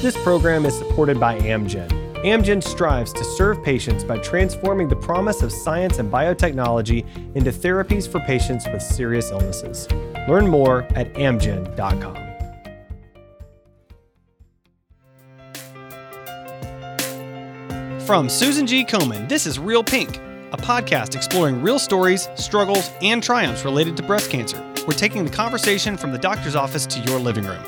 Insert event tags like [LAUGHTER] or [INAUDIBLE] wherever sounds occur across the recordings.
This program is supported by Amgen. Amgen strives to serve patients by transforming the promise of science and biotechnology into therapies for patients with serious illnesses. Learn more at amgen.com. From Susan G. Komen, this is Real Pink, a podcast exploring real stories, struggles, and triumphs related to breast cancer. We're taking the conversation from the doctor's office to your living room.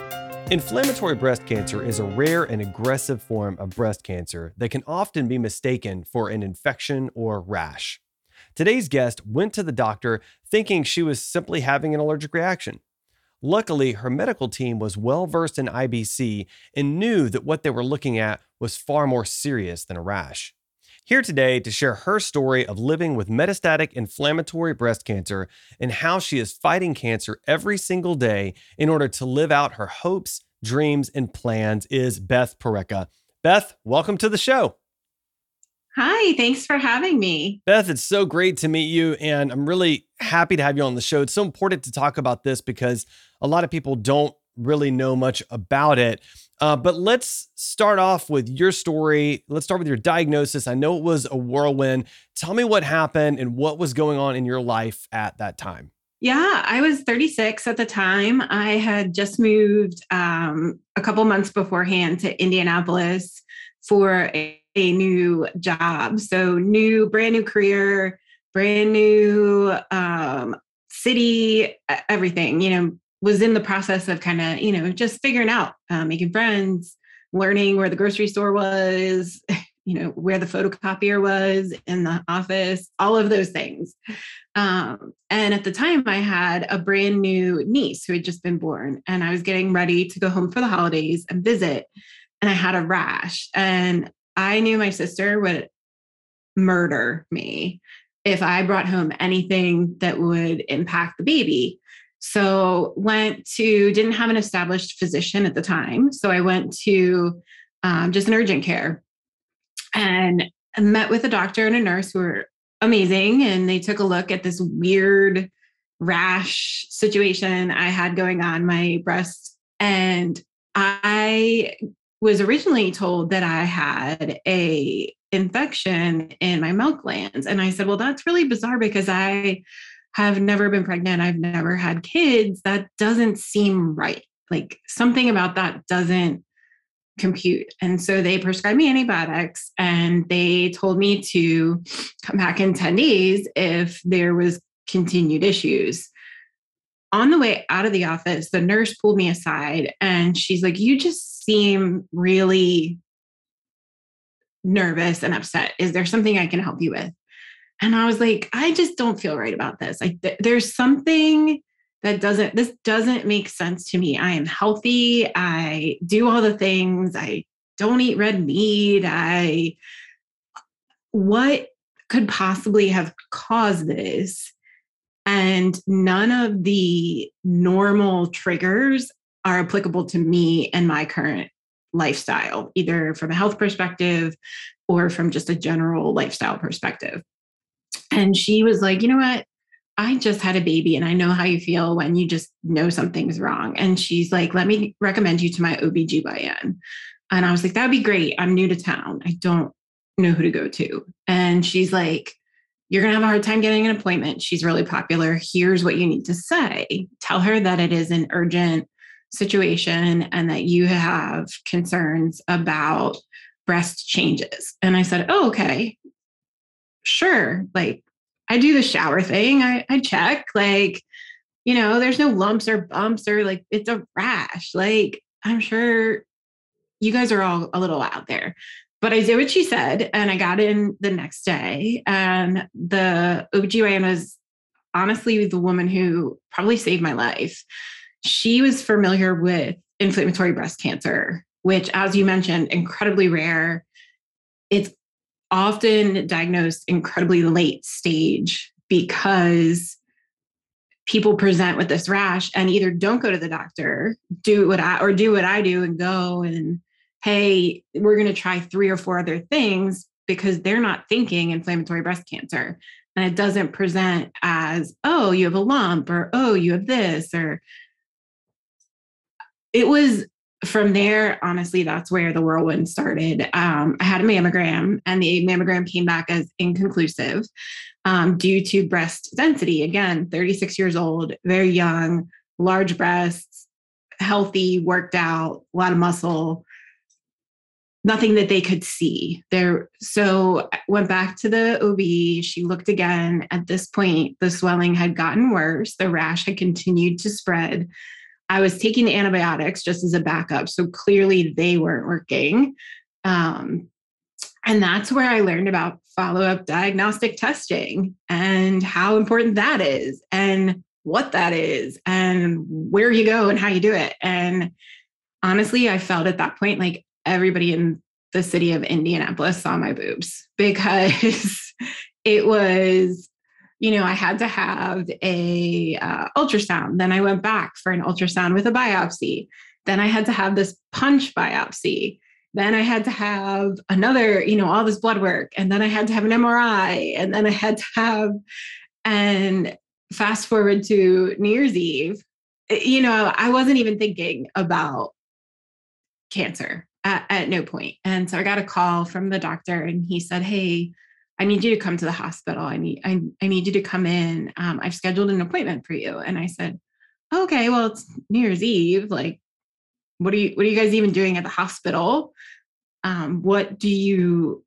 Inflammatory breast cancer is a rare and aggressive form of breast cancer that can often be mistaken for an infection or rash. Today's guest went to the doctor thinking she was simply having an allergic reaction. Luckily, her medical team was well versed in IBC and knew that what they were looking at was far more serious than a rash. Here today to share her story of living with metastatic inflammatory breast cancer and how she is fighting cancer every single day in order to live out her hopes, dreams, and plans is Beth Parecha. Beth, welcome to the show. Hi, thanks for having me. Beth, it's so great to meet you, and I'm really happy to have you on the show. It's so important to talk about this because a lot of people don't really know much about it. Uh, but let's start off with your story. Let's start with your diagnosis. I know it was a whirlwind. Tell me what happened and what was going on in your life at that time. Yeah, I was 36 at the time. I had just moved um, a couple months beforehand to Indianapolis for a, a, new job. So, new, brand new career, brand new um, city, everything, you know, was in the process of kind of, you know, just figuring out, uh, making friends, learning where the grocery store was, [LAUGHS] you know, where the photocopier was in the office, all of those things. Um, and at the time, I had a brand new niece who had just been born, and I was getting ready to go home for the holidays and visit. And I had a rash, and I knew my sister would murder me if I brought home anything that would impact the baby. So went to didn't have an established physician at the time, so I went to um, just an urgent care and met with a doctor and a nurse who were amazing, and they took a look at this weird rash situation I had going on my breast, and I was originally told that I had a infection in my milk glands, and I said, "Well, that's really bizarre because I." have never been pregnant, I've never had kids, that doesn't seem right. Like something about that doesn't compute. And so they prescribed me antibiotics and they told me to come back in 10 days if there was continued issues. On the way out of the office, the nurse pulled me aside and she's like, You just seem really nervous and upset. Is there something I can help you with? And I was like, I just don't feel right about this. Like th- there's something that doesn't this doesn't make sense to me. I am healthy. I do all the things. I don't eat red meat. I what could possibly have caused this? And none of the normal triggers are applicable to me and my current lifestyle, either from a health perspective or from just a general lifestyle perspective. And she was like, you know what? I just had a baby and I know how you feel when you just know something's wrong. And she's like, let me recommend you to my OBGYN. And I was like, that'd be great. I'm new to town. I don't know who to go to. And she's like, you're going to have a hard time getting an appointment. She's really popular. Here's what you need to say tell her that it is an urgent situation and that you have concerns about breast changes. And I said, oh, okay sure, like I do the shower thing. I, I check, like, you know, there's no lumps or bumps or like it's a rash. Like, I'm sure you guys are all a little out there. But I did what she said and I got in the next day. And the OBGYN was honestly the woman who probably saved my life. She was familiar with inflammatory breast cancer, which, as you mentioned, incredibly rare. It's often diagnosed incredibly late stage because people present with this rash and either don't go to the doctor, do what I or do what I do and go and hey, we're going to try three or four other things because they're not thinking inflammatory breast cancer. And it doesn't present as, oh, you have a lump or oh, you have this or it was from there, honestly, that's where the whirlwind started. Um, I had a mammogram, and the mammogram came back as inconclusive um, due to breast density. Again, 36 years old, very young, large breasts, healthy, worked out, a lot of muscle. Nothing that they could see there. So went back to the OB. She looked again. At this point, the swelling had gotten worse. The rash had continued to spread. I was taking the antibiotics just as a backup. So clearly they weren't working. Um, and that's where I learned about follow up diagnostic testing and how important that is and what that is and where you go and how you do it. And honestly, I felt at that point like everybody in the city of Indianapolis saw my boobs [LAUGHS] because it was you know, I had to have a uh, ultrasound. Then I went back for an ultrasound with a biopsy. Then I had to have this punch biopsy. Then I had to have another, you know, all this blood work. And then I had to have an MRI. And then I had to have, and fast forward to New Year's Eve, eh, you know, I wasn't even thinking about cancer at, at no point. And so I got a call from the doctor and he said, Hey, I need you to come to the hospital. I need I, I need you to come in. Um, I've scheduled an appointment for you. And I said, okay, well, it's New Year's Eve. Like, what are you what are you guys even doing at the hospital? Um, what do you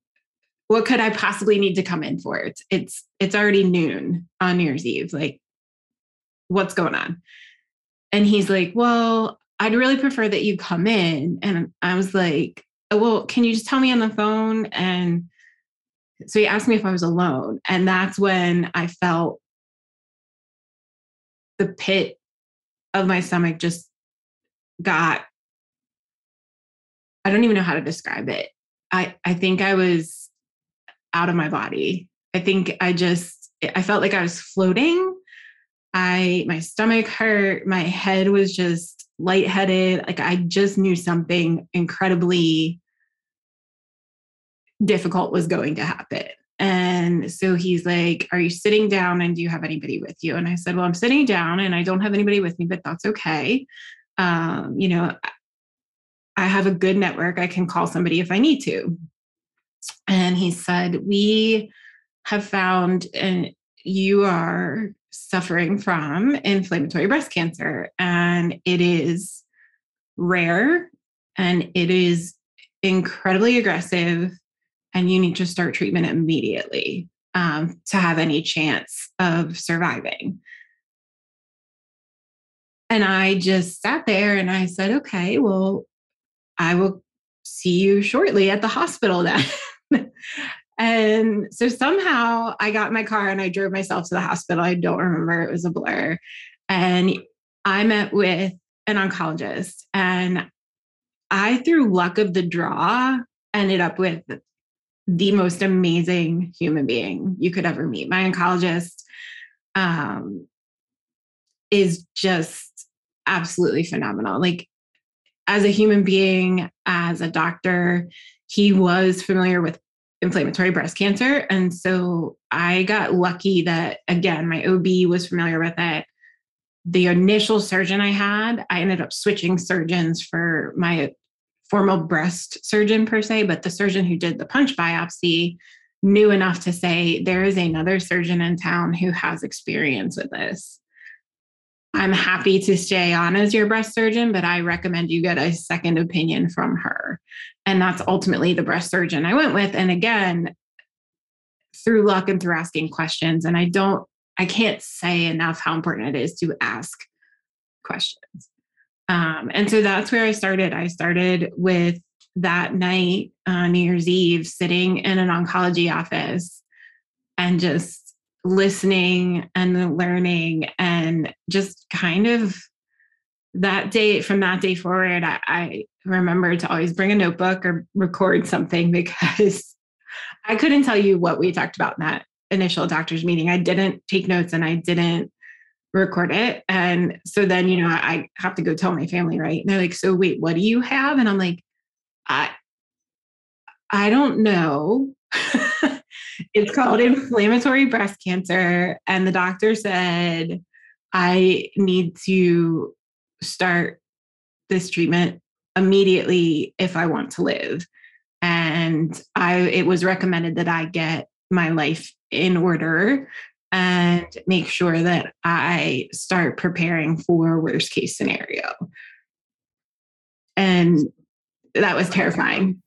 what could I possibly need to come in for? It's it's it's already noon on New Year's Eve. Like, what's going on? And he's like, Well, I'd really prefer that you come in. And I was like, Well, can you just tell me on the phone? And so he asked me if I was alone. And that's when I felt the pit of my stomach just got, I don't even know how to describe it. I, I think I was out of my body. I think I just, I felt like I was floating. I, my stomach hurt. My head was just lightheaded. Like I just knew something incredibly difficult was going to happen. And so he's like, Are you sitting down and do you have anybody with you? And I said, Well, I'm sitting down and I don't have anybody with me, but that's okay. Um, you know, I have a good network. I can call somebody if I need to. And he said, We have found, and you are suffering from inflammatory breast cancer, and it is rare and it is incredibly aggressive and you need to start treatment immediately um, to have any chance of surviving. And I just sat there and I said, okay, well, I will see you shortly at the hospital then. [LAUGHS] and so somehow I got my car and I drove myself to the hospital. I don't remember, it was a blur. And I met with an oncologist and I, through luck of the draw, ended up with the most amazing human being you could ever meet. My oncologist um, is just absolutely phenomenal. Like, as a human being, as a doctor, he was familiar with inflammatory breast cancer. And so I got lucky that, again, my OB was familiar with it. The initial surgeon I had, I ended up switching surgeons for my formal breast surgeon per se, but the surgeon who did the punch biopsy knew enough to say there is another surgeon in town who has experience with this. I'm happy to stay on as your breast surgeon, but I recommend you get a second opinion from her. And that's ultimately the breast surgeon I went with. And again, through luck and through asking questions. And I don't, I can't say enough how important it is to ask questions. Um, and so that's where I started. I started with that night, uh, New Year's Eve, sitting in an oncology office and just listening and learning and just kind of that day from that day forward I, I remember to always bring a notebook or record something [LAUGHS] because i couldn't tell you what we talked about in that initial doctor's meeting i didn't take notes and i didn't record it. And so then, you know, I have to go tell my family, right? And they're like, so wait, what do you have? And I'm like, I I don't know. [LAUGHS] it's called inflammatory breast cancer. And the doctor said, I need to start this treatment immediately if I want to live. And I it was recommended that I get my life in order and make sure that I start preparing for worst case scenario. And that was terrifying.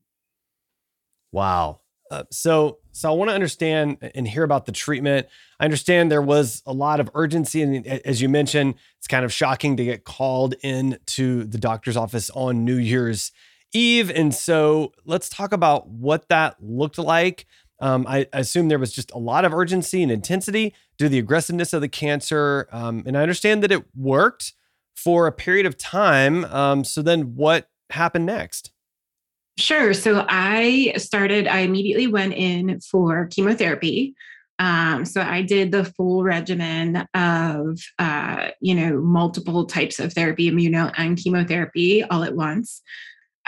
Wow. Uh, so, so I want to understand and hear about the treatment. I understand there was a lot of urgency, and as you mentioned, it's kind of shocking to get called in to the doctor's office on New Year's Eve. And so, let's talk about what that looked like. Um, I, assume there was just a lot of urgency and intensity due to the aggressiveness of the cancer. Um, and I understand that it worked for a period of time. Um, so then what happened next? Sure. So I started, I immediately went in for chemotherapy. Um, so I did the full regimen of, uh, you know, multiple types of therapy, immuno and chemotherapy all at once.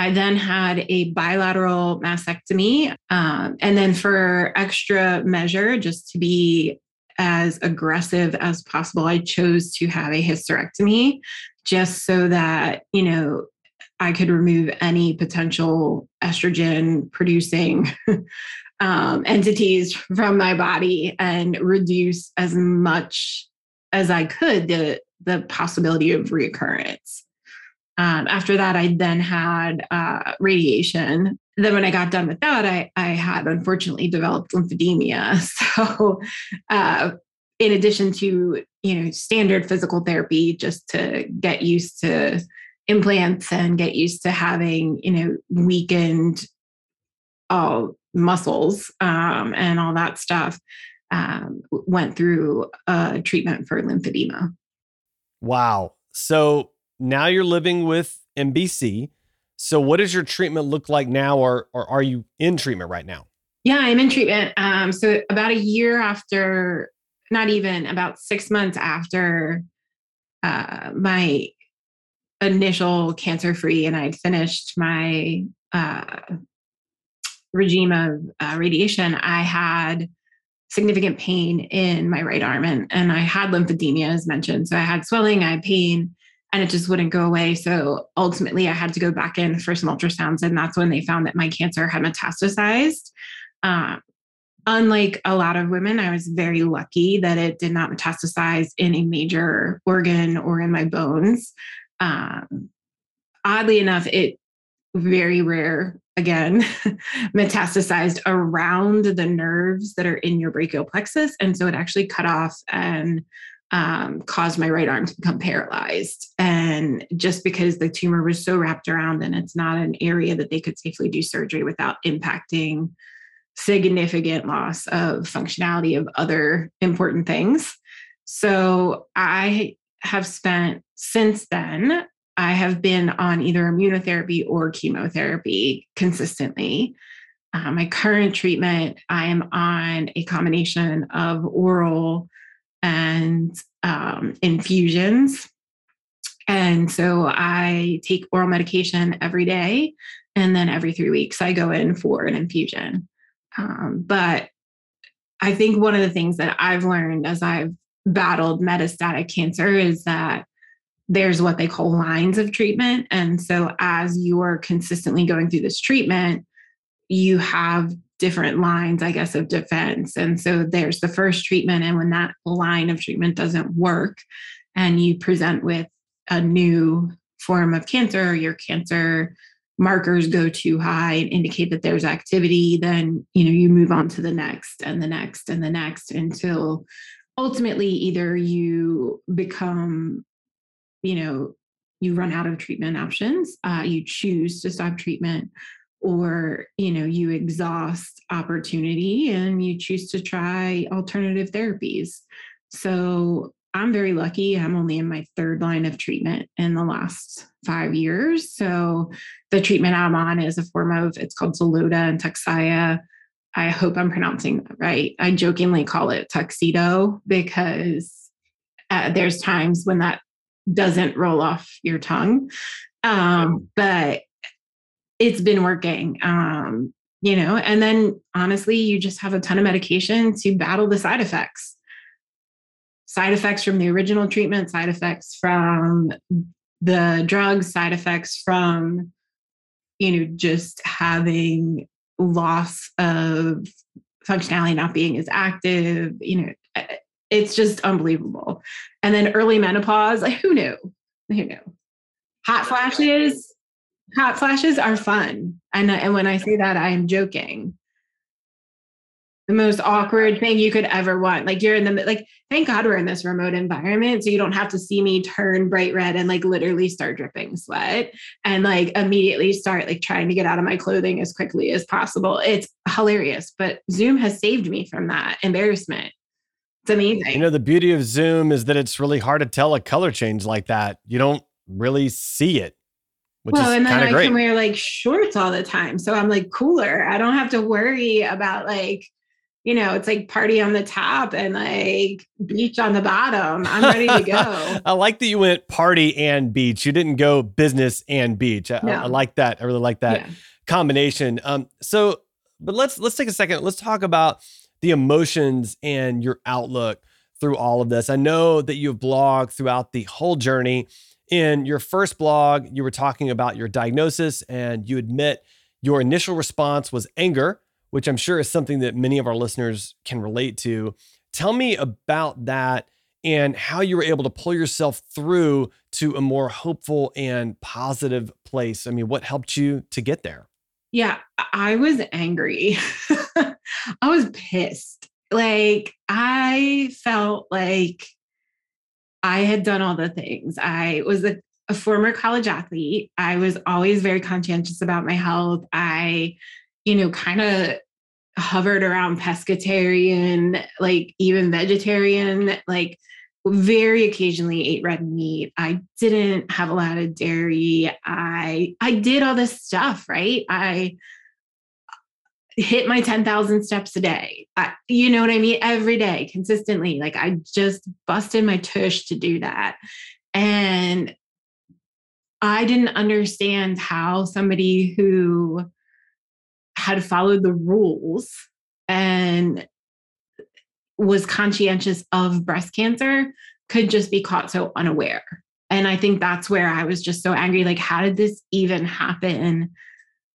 I then had a bilateral mastectomy. Um, and then for extra measure, just to be as aggressive as possible, I chose to have a hysterectomy just so that, you know, I could remove any potential estrogen producing [LAUGHS] um, entities from my body and reduce as much as I could the, the possibility of reoccurrence. Um, after that, I then had uh, radiation. Then, when I got done with that, I, I had unfortunately developed lymphedema. [LAUGHS] So, uh, in addition to you know standard physical therapy, just to get used to implants and get used to having you know weakened all uh, muscles um, and all that stuff, um, went through a treatment for lymphedema. Wow. So now you're living with MBC. So what does your treatment look like now, or, or are you in treatment right now? Yeah, I'm in treatment. Um, so about a year after, not even about six months after uh, my initial cancer free, and I'd finished my uh, regime of uh, radiation, I had significant pain in my right arm, and and I had lymphedema as mentioned. So I had swelling, I had pain, and it just wouldn't go away. So ultimately, I had to go back in for some ultrasounds, and that's when they found that my cancer had metastasized. Um, unlike a lot of women, I was very lucky that it did not metastasize in a major organ or in my bones. Um, oddly enough, it very rare again [LAUGHS] metastasized around the nerves that are in your brachial plexus and so it actually cut off and um, caused my right arm to become paralyzed. And just because the tumor was so wrapped around and it's not an area that they could safely do surgery without impacting significant loss of functionality of other important things. So I have spent since then, I have been on either immunotherapy or chemotherapy consistently. Uh, my current treatment, I am on a combination of oral and um, infusions. And so I take oral medication every day. And then every three weeks, I go in for an infusion. Um, but I think one of the things that I've learned as I've battled metastatic cancer is that there's what they call lines of treatment. And so as you're consistently going through this treatment, you have different lines, I guess, of defense. And so there's the first treatment. And when that line of treatment doesn't work and you present with a new form of cancer, your cancer markers go too high and indicate that there's activity, then you know you move on to the next and the next and the next until ultimately either you become, you know, you run out of treatment options, uh, you choose to stop treatment, or you know you exhaust opportunity and you choose to try alternative therapies. So i'm very lucky i'm only in my third line of treatment in the last five years. So the treatment i'm on is a form of it's called Xeloda and Tukysa. I hope i'm pronouncing that right. I jokingly call it tuxedo because uh, there's times when that doesn't roll off your tongue. Um, but it's been working. Um, you know, and then honestly, you just have a ton of medication to battle the side effects. Side effects from the original treatment, side effects from the drugs, side effects from you know, just having loss of functionality, not being as active, you know, it's just unbelievable. And then early menopause, like [LAUGHS] who knew? Who knew? Hot flashes, hot flashes are fun. And, and when I say that, I am joking the most awkward thing you could ever want. Like you're in the like, thank God we're in this remote environment. So you don't have to see me turn bright red and like literally start dripping sweat and like immediately start like trying to get out of my clothing as quickly as possible. It's hilarious. But Zoom has saved me from that embarrassment. It's amazing. You know, the beauty of Zoom is that it's really hard to tell a color change like that. You don't really see it. Which well, and then I great. can wear like shorts all the time. So I'm like cooler. I don't have to worry about like you know, it's like party on the top and like beach on the bottom. I'm ready to go. [LAUGHS] I like that you went party and beach. You didn't go business and beach. I, no. I, I like that. I really like that yeah. combination. Um, so, but let's let's take a second. Let's talk about the emotions and your outlook through all of this. I know that you've blogged throughout the whole journey. In your first blog, you were talking about your diagnosis and you admit your initial response was anger which I'm sure is something that many of our listeners can relate to. Tell me about that and how you were able to pull yourself through to a more hopeful and positive place. I mean, what helped you to get there? Yeah, I was angry. [LAUGHS] I was pissed. Like, I felt like I had done all the things. I was a, a former college athlete. I was always very conscientious about my health. I you know, kind of hovered around pescatarian, like even vegetarian, like very occasionally ate red meat. I didn't have a lot of dairy. I I did all this stuff, right? I hit my 10,000 steps a day. I, you know what I mean? Every day, consistently. Like I just busted my tush to do that. And I didn't understand how somebody who had followed the rules and was conscientious of breast cancer could just be caught so unaware. And I think that's where I was just so angry. Like, how did this even happen?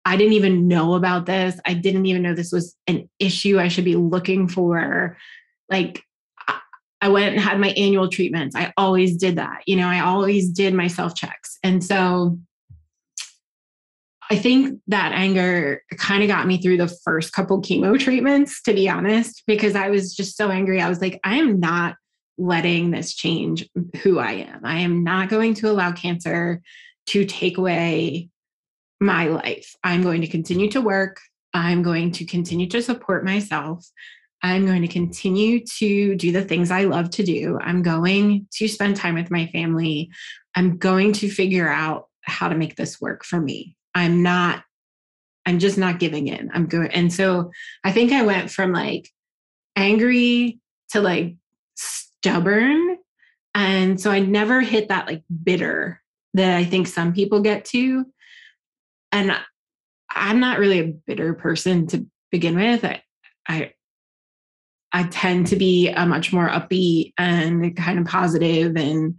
I didn't even know about this. I didn't even know this was an issue I should be looking for. Like, I went and had my annual treatments. I always did that. You know, I always did my self checks. And so I think that anger kind of got me through the first couple chemo treatments, to be honest, because I was just so angry. I was like, I am not letting this change who I am. I am not going to allow cancer to take away my life. I'm going to continue to work. I'm going to continue to support myself. I'm going to continue to do the things I love to do. I'm going to spend time with my family. I'm going to figure out how to make this work for me. I'm not, I'm just not giving in. I'm good. And so I think I went from like angry to like stubborn. And so I never hit that like bitter that I think some people get to. And I'm not really a bitter person to begin with. I, I, I tend to be a much more upbeat and kind of positive and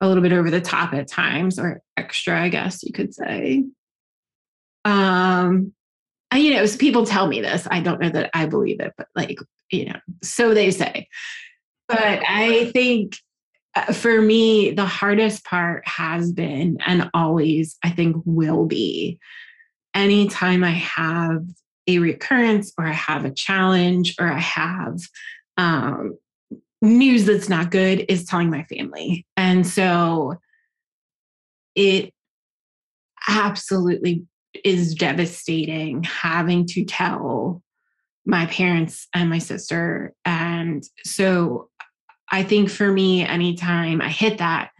a little bit over the top at times, or extra, I guess you could say. Um, I, you know, people tell me this. I don't know that I believe it, but like, you know, so they say. But I think for me, the hardest part has been and always, I think, will be anytime I have a recurrence or I have a challenge or I have um, news that's not good is telling my family. And so it absolutely is devastating having to tell my parents and my sister. And so I think for me, anytime I hit that,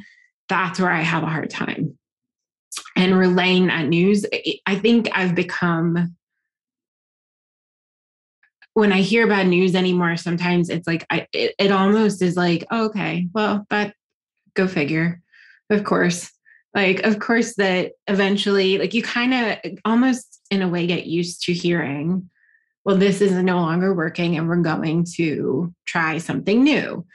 that's where I have a hard time. And relaying that news, I think I've become, when I hear bad news anymore, sometimes it's like, I, it, it almost is like, oh, okay, well, but go figure. Of course, like of course that eventually like you kind of almost in a way get used to hearing well this is no longer working and we're going to try something new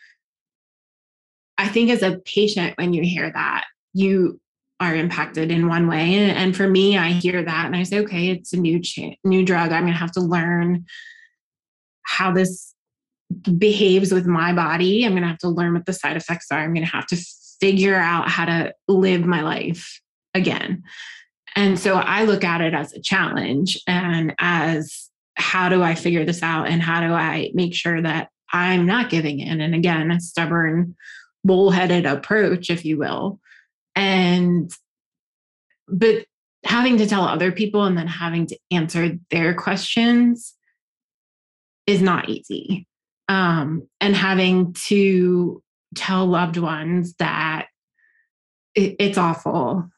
i think as a patient when you hear that you are impacted in one way. And, and for me, I hear that and I say, okay, it's a new cha- new drug. I'm going to have to learn how this behaves with my body. I'm going to have to learn what the side effects are. I'm going to have to figure out how to live my life again. And so I look at it as a challenge and as how do I figure this out and how do I make sure that I'm not giving in? And again, a stubborn, bullheaded approach, if you will. And, but having to tell other people and then having to answer their questions is not easy. Um, and having to tell loved ones that it, it's awful.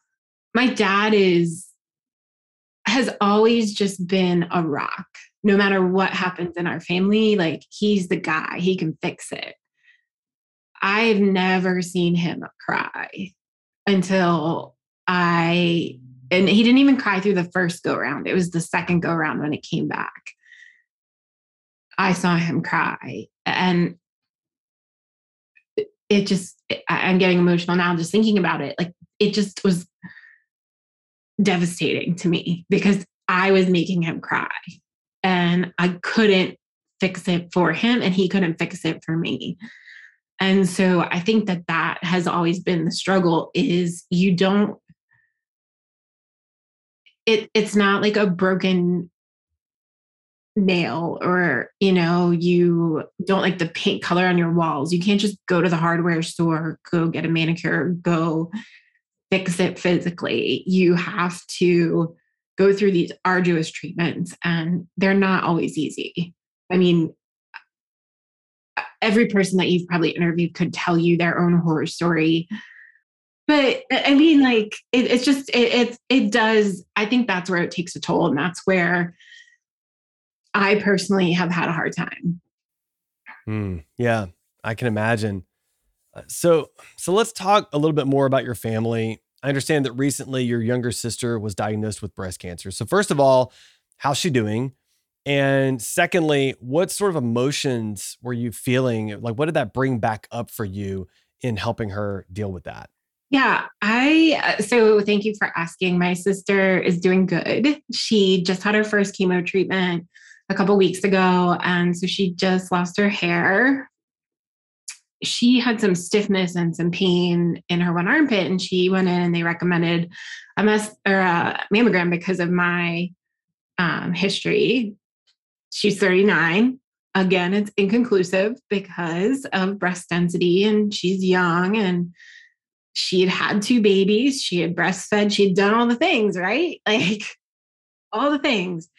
My dad is, has always just been a rock. No matter what happens in our family, like he's the guy, he can fix it. I've never seen him cry until I, and he didn't even cry through the first go round. It was the second go round when it came back. I saw him cry. And it just, I'm getting emotional now just thinking about it. Like it just was devastating to me because I was making him cry and I couldn't fix it for him and he couldn't fix it for me. And so I think that that has always been the struggle is you don't it it's not like a broken nail or you know you don't like the paint color on your walls. You can't just go to the hardware store go get a manicure go fix it physically. You have to go through these arduous treatments and they're not always easy. I mean every person that you've probably interviewed could tell you their own horror story. But i mean like it, it's just it, it it does i think that's where it takes a toll and that's where i personally have had a hard time. Mm, yeah i can imagine. Uh, so so let's talk a little bit more about your family. I understand that recently your younger sister was diagnosed with breast cancer. So first of all how's she doing and secondly, what sort of emotions were you feeling? Like, what did that bring back up for you in helping her deal with that? Yeah, I uh, so thank you for asking. My sister is doing good. She just had her first chemo treatment a couple weeks ago, and so she just lost her hair. She had some stiffness and some pain in her one armpit, and she went in and they recommended a mess or a mammogram because of my um, history She's 39. Again, it's inconclusive because of breast density and she's young and she had had two babies. She had breastfed. She had done all the things, right? [LAUGHS] Like all the things.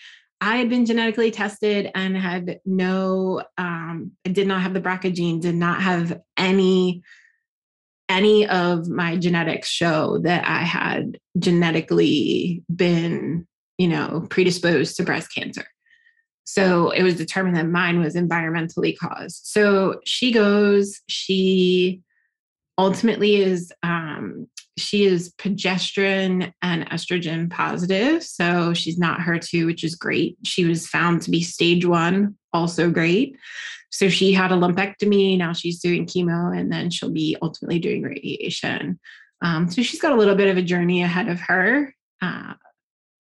I had been genetically tested and had no, um, I did not have the BRCA gene, did not have any any of my genetics show that I had genetically been, you know, predisposed to breast cancer. So it was determined that mine was environmentally caused. So she goes, she ultimately is um, she is progesterone and estrogen positive. So she's not HER2, which is great. She was found to be stage one, also great. So she had a lumpectomy. Now she's doing chemo and then she'll be ultimately doing radiation. Um, so she's got a little bit of a journey ahead of her. Uh,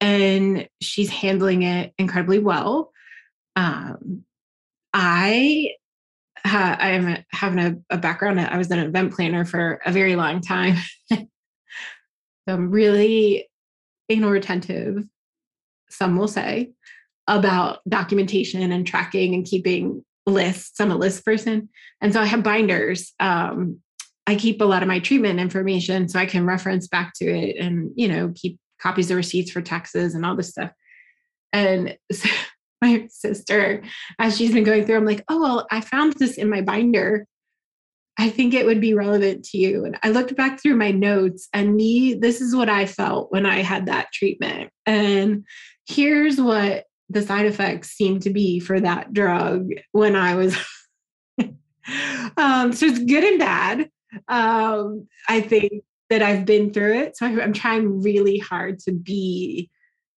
and she's handling it incredibly well um, I I am having a, a background. I was an event planner for a very long time. [LAUGHS] so I'm really anal retentive, some will say, about documentation and tracking and keeping lists. I'm a list person. And so I have binders. Um, I keep a lot of my treatment information so I can reference back to it and, you know, keep copies of receipts for taxes and all this stuff. And [LAUGHS] so my sister as she's been going through. I'm like, oh, well, I found this in my binder. I think it would be relevant to you. And I looked back through my notes, and me, this is what I felt when I had that treatment. And here's what the side effects seem to be for that drug when I was. [LAUGHS] um, so it's good and bad. Um, I think that I've been through it. So I'm trying really hard to be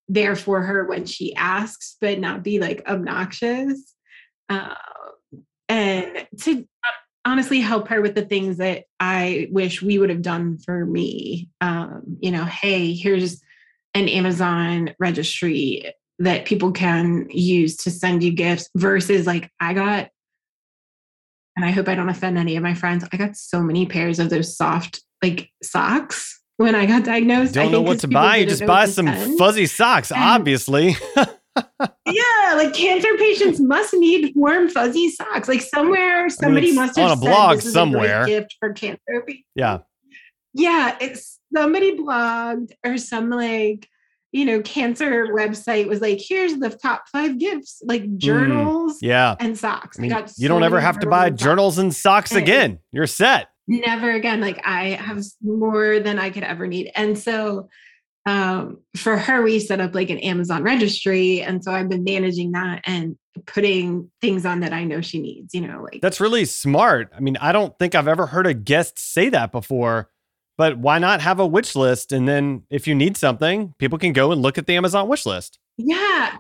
there for her when she asks, but not be like obnoxious. Uh, and to honestly help her with the things that I wish we would have done for me. Um, you know, hey, here's an Amazon registry that people can use to send you gifts versus like I got and I hope I don't offend any of my friends. I got so many pairs of those soft like socks when I got diagnosed. Don't I know what to buy. You just buy some fuzzy socks, And- obviously. [LAUGHS] Yeah, like cancer patients must need warm fuzzy socks. Like somewhere, somebody it's must have on a blog somewhere. A gift for cancer. yeah. Yeah, it's somebody blogged or some like you know cancer website was like, here's the top five gifts, like mm, journals Yeah. and socks. I mean, got you don't ever have to buy journals and socks And- again. You're set. Never again like i have more than i could ever need and so um, for her we set up like an amazon registry and so i've been managing that and putting things on that i know she needs you know like That's really smart. I mean, I don't think I've ever heard a guest say that before, but why not have a wish list? And then if you need something, people can go and look at the Amazon wish list. yeah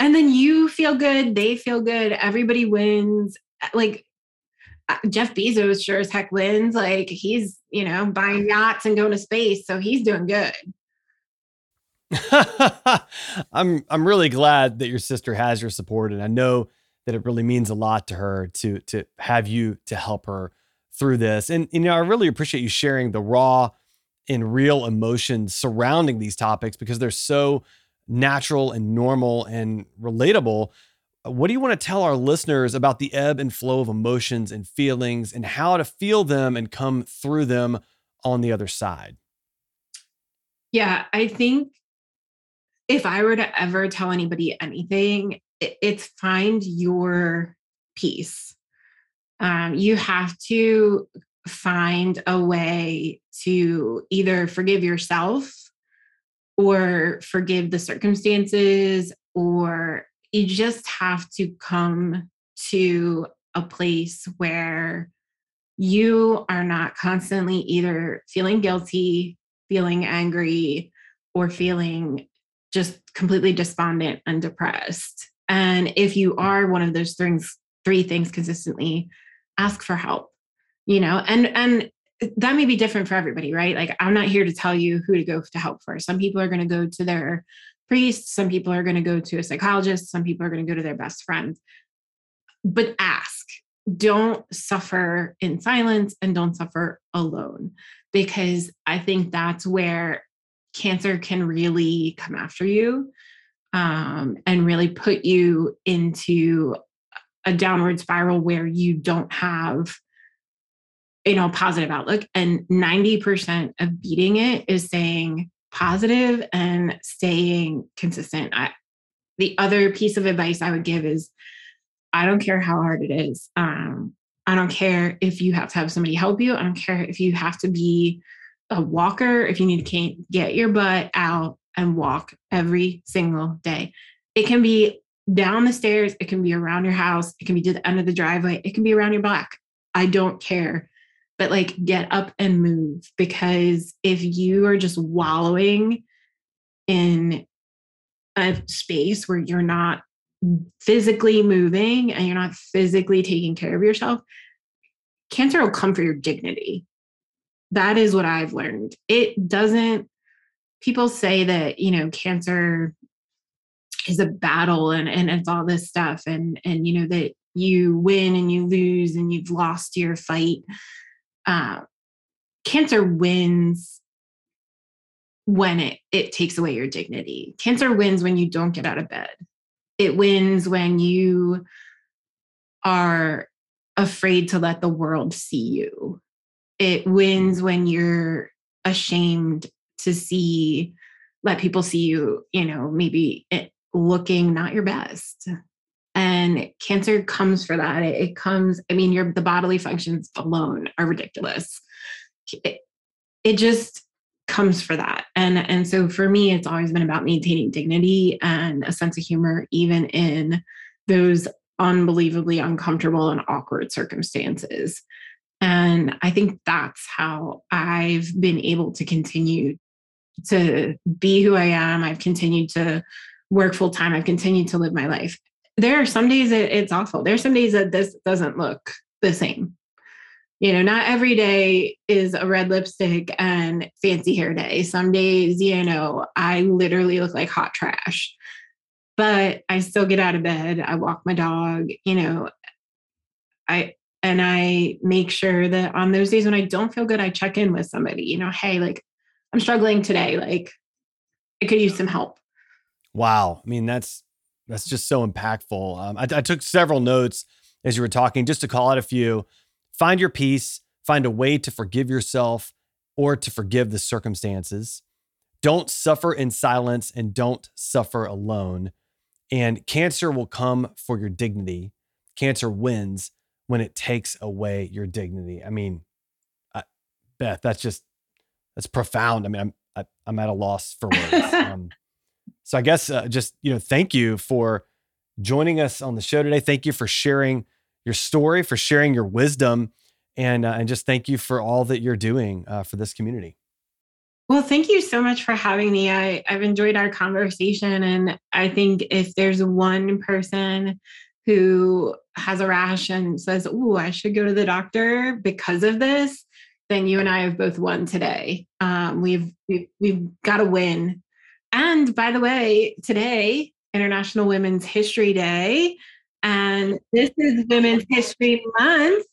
and then you feel good they feel good everybody wins like Uh, jeff bezos sure as heck wins like he's you know buying yachts and going to space so he's doing good [LAUGHS] I'm I'm really glad that your sister has your support, and I know that it really means a lot to her to to have you to help her through this. And you know, I really appreciate you sharing the raw and real emotions surrounding these topics because they're so natural and normal and relatable. What do you want to tell our listeners about the ebb and flow of emotions and feelings and how to feel them and come through them on the other side? Yeah, I think if I were to ever tell anybody anything, it's find your peace. Um, you have to find a way to either forgive yourself or forgive the circumstances, or you just have to come to a place where you are not constantly either feeling guilty feeling angry or feeling just completely despondent and depressed. And if you are one of those things, three things consistently, ask for help. You know, and and that may be different for everybody, right? Like I'm not here to tell you who to go to help for. Some people are going to go to their priest, some people are going to go to a psychologist, some people are going to go to their best friend. But ask. Don't suffer in silence and don't suffer alone because I think that's where cancer can really come after you um, and really put you into a downward spiral where you don't have you know positive outlook and 90% of beating it is staying positive and staying consistent I, the other piece of advice i would give is i don't care how hard it is um, I don't care if you have to have somebody help you. I don't care if you have to be a walker, if you need to get your butt out and walk every single day. It can be down the stairs, it can be around your house, it can be to the end of the driveway, it can be around your block. I don't care. But like get up and move because if you are just wallowing in a space where you're not physically moving and you're not physically taking care of yourself, cancer will come for your dignity. That is what I've learned. It doesn't, people say that, you know, cancer is a battle and, and it's all this stuff and and you know that you win and you lose and you've lost your fight uh, cancer wins when it it takes away your dignity cancer wins when you don't get out of bed it wins when you are afraid to let the world see you. It wins when you're ashamed to see, let people see you, you know, maybe looking not your best. And cancer comes for that. It, it comes, I mean, your the bodily functions alone are ridiculous. It, it just comes for that. And and so for me, it's always been about maintaining dignity and a sense of humor, even in those unbelievably uncomfortable and awkward circumstances. And I think that's how I've been able to continue to be who I am. I've continued to work full time. I've continued to live my life. There are some days that it's awful. There are some days that this doesn't look the same. you know, not every day is a red lipstick and fancy hair day. Some days, you know, I literally look like hot trash, but I still get out of bed. I walk my dog, you know, I, and I make sure that on those days when I don't feel good, I check in with somebody, you know, hey, like I'm struggling today. Like I could use some help. Wow. I mean, that's, that's just so impactful. Um, I, I took several notes as you were talking, just to call out a few. Find your peace, find a way to forgive yourself or to forgive the circumstances. Don't suffer in silence and don't suffer alone. And cancer will come for your dignity. Cancer wins when it takes away your dignity. I mean, I, Beth, that's just that's profound. I mean, I'm I, am i am at a loss for words. [LAUGHS] um, so I guess uh, just you know, thank you for joining us on the show today. Thank you for sharing your story, for sharing your wisdom, and uh, and just thank you for all that you're doing uh, for this community. Well, thank you so much for having me. I, I've enjoyed our conversation, and I think if there's one person who has a rash and says, "Oh, I should go to the doctor because of this," then you and I have both won today. Um, we've we've, we've got to win. And by the way, today International Women's History Day. And this is Women's History Month.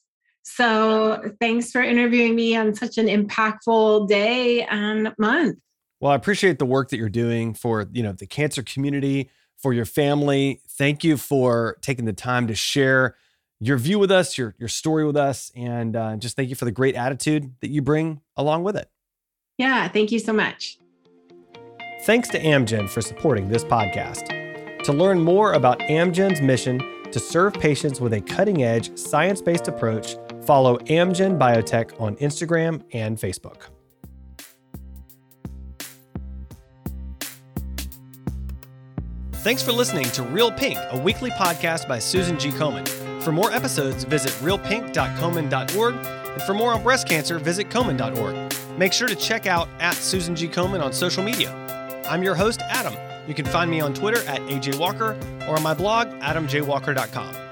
So thanks for interviewing me on such an impactful day and month. Well, I appreciate the work that you're doing for, you know, the cancer community, for your family. Thank you for taking the time to share your view with us, your your story with us, and uh, just thank you for the great attitude that you bring along with it. Yeah, thank you so much. Thanks to Amgen for supporting this podcast. To learn more about Amgen's mission to serve patients with a cutting edge, science based approach, follow Amgen Biotech on Instagram and Facebook. Thanks for listening to Real Pink, a weekly podcast by Susan G. Komen. For more episodes, visit realpink.komen.org, and for more on breast cancer, visit komen.org. Make sure to check out at Susan G. Komen on social media. I'm your host, Adam. You can find me on Twitter at AJ Walker or on my blog, adamjwalker.com.